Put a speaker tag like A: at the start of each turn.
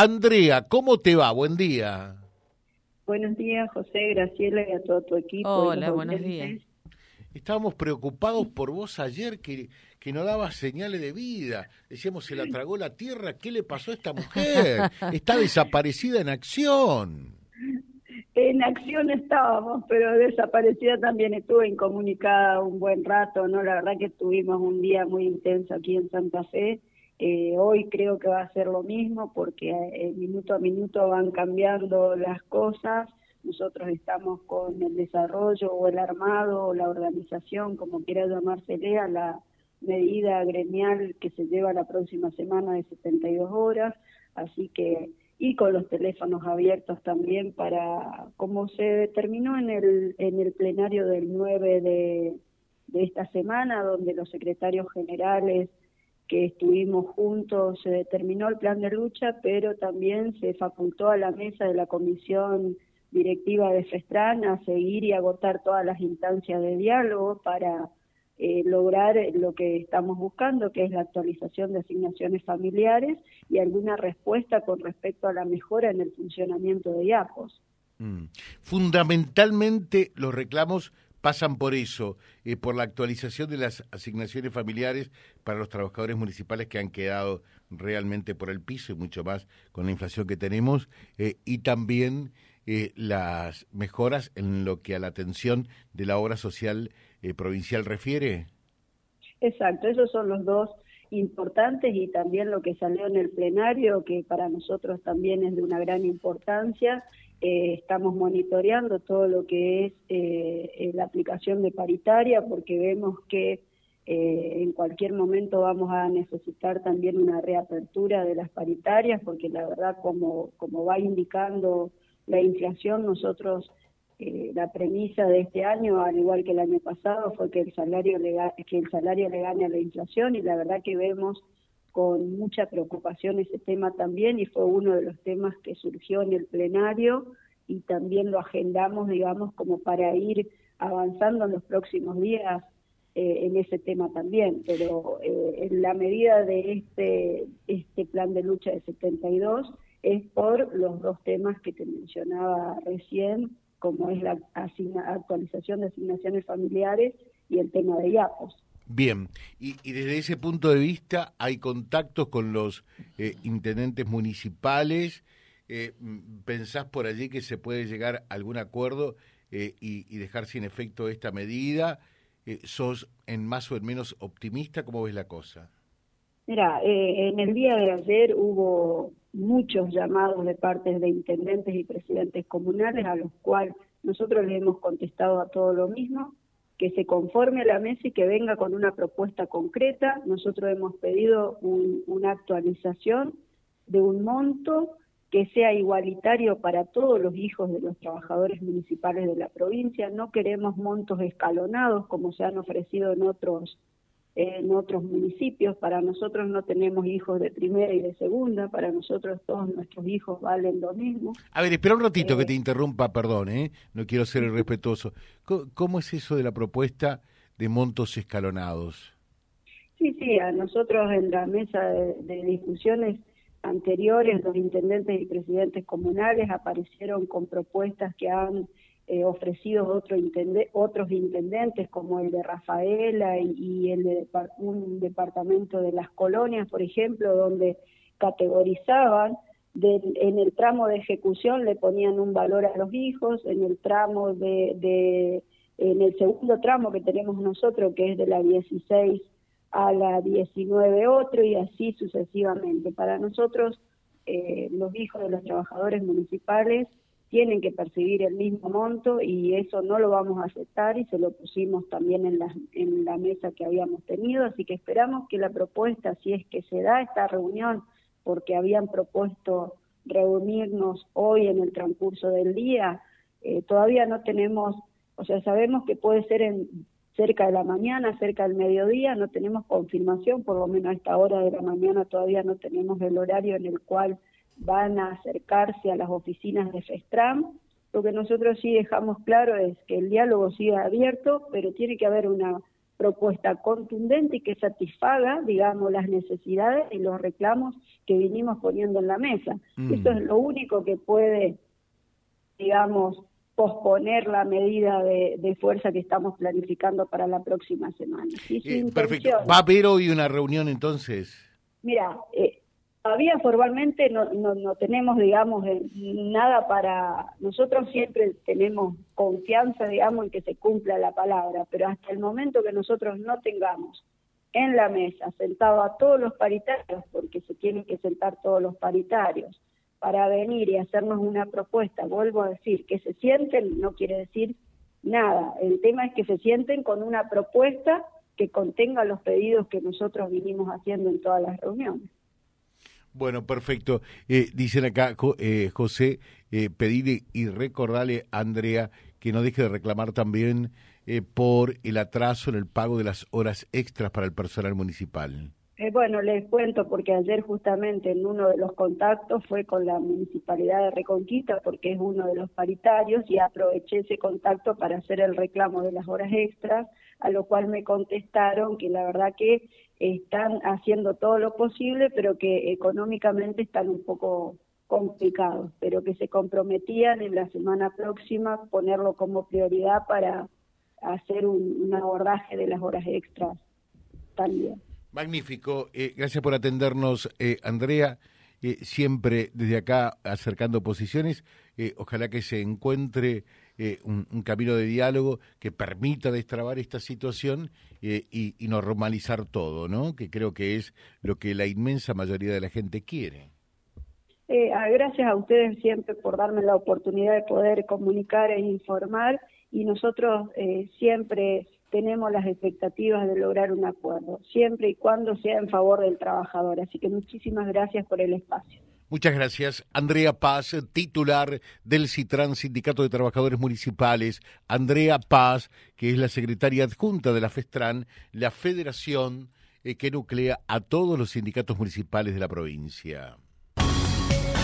A: Andrea, ¿cómo te va? Buen día.
B: Buenos días, José, Graciela y a todo tu equipo.
C: Hola, buenos días.
A: Estábamos preocupados por vos ayer que, que no dabas señales de vida. Decíamos, se la tragó la tierra, ¿qué le pasó a esta mujer? Está desaparecida en acción.
B: En acción estábamos, pero desaparecida también estuve incomunicada un buen rato, ¿no? La verdad que tuvimos un día muy intenso aquí en Santa Fe. Eh, hoy creo que va a ser lo mismo porque eh, minuto a minuto van cambiando las cosas. Nosotros estamos con el desarrollo o el armado o la organización, como quiera llamársele, a la medida gremial que se lleva la próxima semana de 72 horas. Así que y con los teléfonos abiertos también para, como se determinó en el, en el plenario del 9 de, de esta semana, donde los secretarios generales que estuvimos juntos se determinó el plan de lucha, pero también se facultó a la mesa de la comisión directiva de FESTRAN a seguir y agotar todas las instancias de diálogo para eh, lograr lo que estamos buscando, que es la actualización de asignaciones familiares y alguna respuesta con respecto a la mejora en el funcionamiento de IAPOS.
A: Mm. Fundamentalmente los reclamos pasan por eso, eh, por la actualización de las asignaciones familiares para los trabajadores municipales que han quedado realmente por el piso y mucho más con la inflación que tenemos, eh, y también eh, las mejoras en lo que a la atención de la obra social eh, provincial refiere?
B: Exacto, esos son los dos importantes y también lo que salió en el plenario, que para nosotros también es de una gran importancia. Eh, estamos monitoreando todo lo que es eh, la aplicación de paritaria porque vemos que en cualquier momento vamos a necesitar también una reapertura de las paritarias porque la verdad como, como va indicando la inflación nosotros eh, la premisa de este año, al igual que el año pasado, fue que el salario le, que el salario le gane a la inflación y la verdad que vemos con mucha preocupación ese tema también y fue uno de los temas que surgió en el plenario y también lo agendamos, digamos, como para ir avanzando en los próximos días eh, en ese tema también. Pero eh, en la medida de este, este plan de lucha de 72 es por los dos temas que te mencionaba recién, como es la actualización de asignaciones familiares y el tema de IAPOS.
A: Bien, y, desde ese punto de vista hay contactos con los eh, intendentes municipales. Eh, ¿Pensás por allí que se puede llegar a algún acuerdo eh, y, dejar sin efecto esta medida? Eh, ¿Sos en más o en menos optimista? ¿Cómo ves la cosa?
B: Mira, en el día de ayer hubo muchos llamados de parte de intendentes y presidentes comunales a los cuales nosotros les hemos contestado a todo lo mismo, que se conforme a la mesa y que venga con una propuesta concreta. Nosotros hemos pedido una actualización de un monto que sea igualitario para todos los hijos de los trabajadores municipales de la provincia. No queremos montos escalonados como se han ofrecido en otros en otros municipios. Para nosotros no tenemos hijos de primera y de segunda, para nosotros todos nuestros hijos valen lo mismo.
A: A ver, espera un ratito que eh, te interrumpa, perdón, ¿eh? no quiero ser irrespetuoso. ¿Cómo, es eso de la propuesta de montos escalonados?
B: Sí, sí, a nosotros en la mesa de discusiones anteriores, los intendentes y presidentes comunales aparecieron con propuestas que han eh, ofrecidos otro otros intendentes como el de Rafaela y, el de un departamento de las colonias, por ejemplo, donde categorizaban en el tramo de ejecución le ponían un valor a los hijos, en el tramo de, de en el segundo tramo que tenemos nosotros, que es de la 16 a la 19 otro y así sucesivamente. Para nosotros, eh, los hijos de los trabajadores municipales tienen que percibir el mismo monto y eso no lo vamos a aceptar y se lo pusimos también en la, en la mesa que habíamos tenido, así que esperamos que la propuesta, si es que se da esta reunión, porque habían propuesto reunirnos hoy en el transcurso del día, eh, todavía no tenemos, o sea, sabemos que puede ser en cerca de la mañana, cerca del mediodía, no tenemos confirmación, por lo menos a esta hora de la mañana todavía no tenemos el horario en el cual van a acercarse a las oficinas de FESTRAM. Lo que nosotros sí dejamos claro es que el diálogo siga abierto, pero tiene que haber una propuesta contundente y que satisfaga, digamos, las necesidades y los reclamos que vinimos poniendo en la mesa. Mm. Eso es lo único que puede, digamos, posponer la medida de, fuerza que estamos planificando para la próxima semana.
A: Eh, perfecto. ¿Va a haber hoy una reunión entonces?
B: Mira, eh, todavía formalmente no, no, tenemos, digamos, nada para... Nosotros siempre tenemos confianza, digamos, en que se cumpla la palabra, pero hasta el momento que nosotros no tengamos en la mesa sentado a todos los paritarios, porque se tienen que sentar todos los paritarios, para venir y hacernos una propuesta, vuelvo a decir, que se sienten no quiere decir nada. El tema es que se sienten con una propuesta que contenga los pedidos que nosotros vinimos haciendo en todas las reuniones.
A: Bueno, perfecto. Eh, dicen acá, eh, José, eh, pedirle y recordarle a Andrea que no deje de reclamar también eh, por el atraso en el pago de las horas extras para el personal municipal.
B: Bueno, les cuento porque ayer justamente en uno de los contactos fue con la Municipalidad de Reconquista porque es uno de los paritarios y aproveché ese contacto para hacer el reclamo de las horas extras, a lo cual me contestaron que la verdad que están haciendo todo lo posible, pero que económicamente están un poco complicados, pero que se comprometían en la semana próxima ponerlo como prioridad para hacer un, abordaje de las horas extras también.
A: Magnífico, eh, gracias por atendernos, eh, Andrea. Eh, siempre desde acá acercando posiciones, ojalá que se encuentre eh, un, camino de diálogo que permita destrabar esta situación eh, y, normalizar todo, ¿no? Que creo que es lo que la inmensa mayoría de la gente quiere.
B: Eh, gracias a ustedes siempre por darme la oportunidad de poder comunicar e informar y nosotros siempre tenemos las expectativas de lograr un acuerdo, siempre y cuando sea en favor del trabajador. Así que muchísimas gracias por el espacio.
A: Muchas gracias. Andrea Paz, titular del CITRAN, Sindicato de Trabajadores Municipales. Andrea Paz, que es la secretaria adjunta de la FESTRAN, la federación eh, que nuclea a todos los sindicatos municipales de la provincia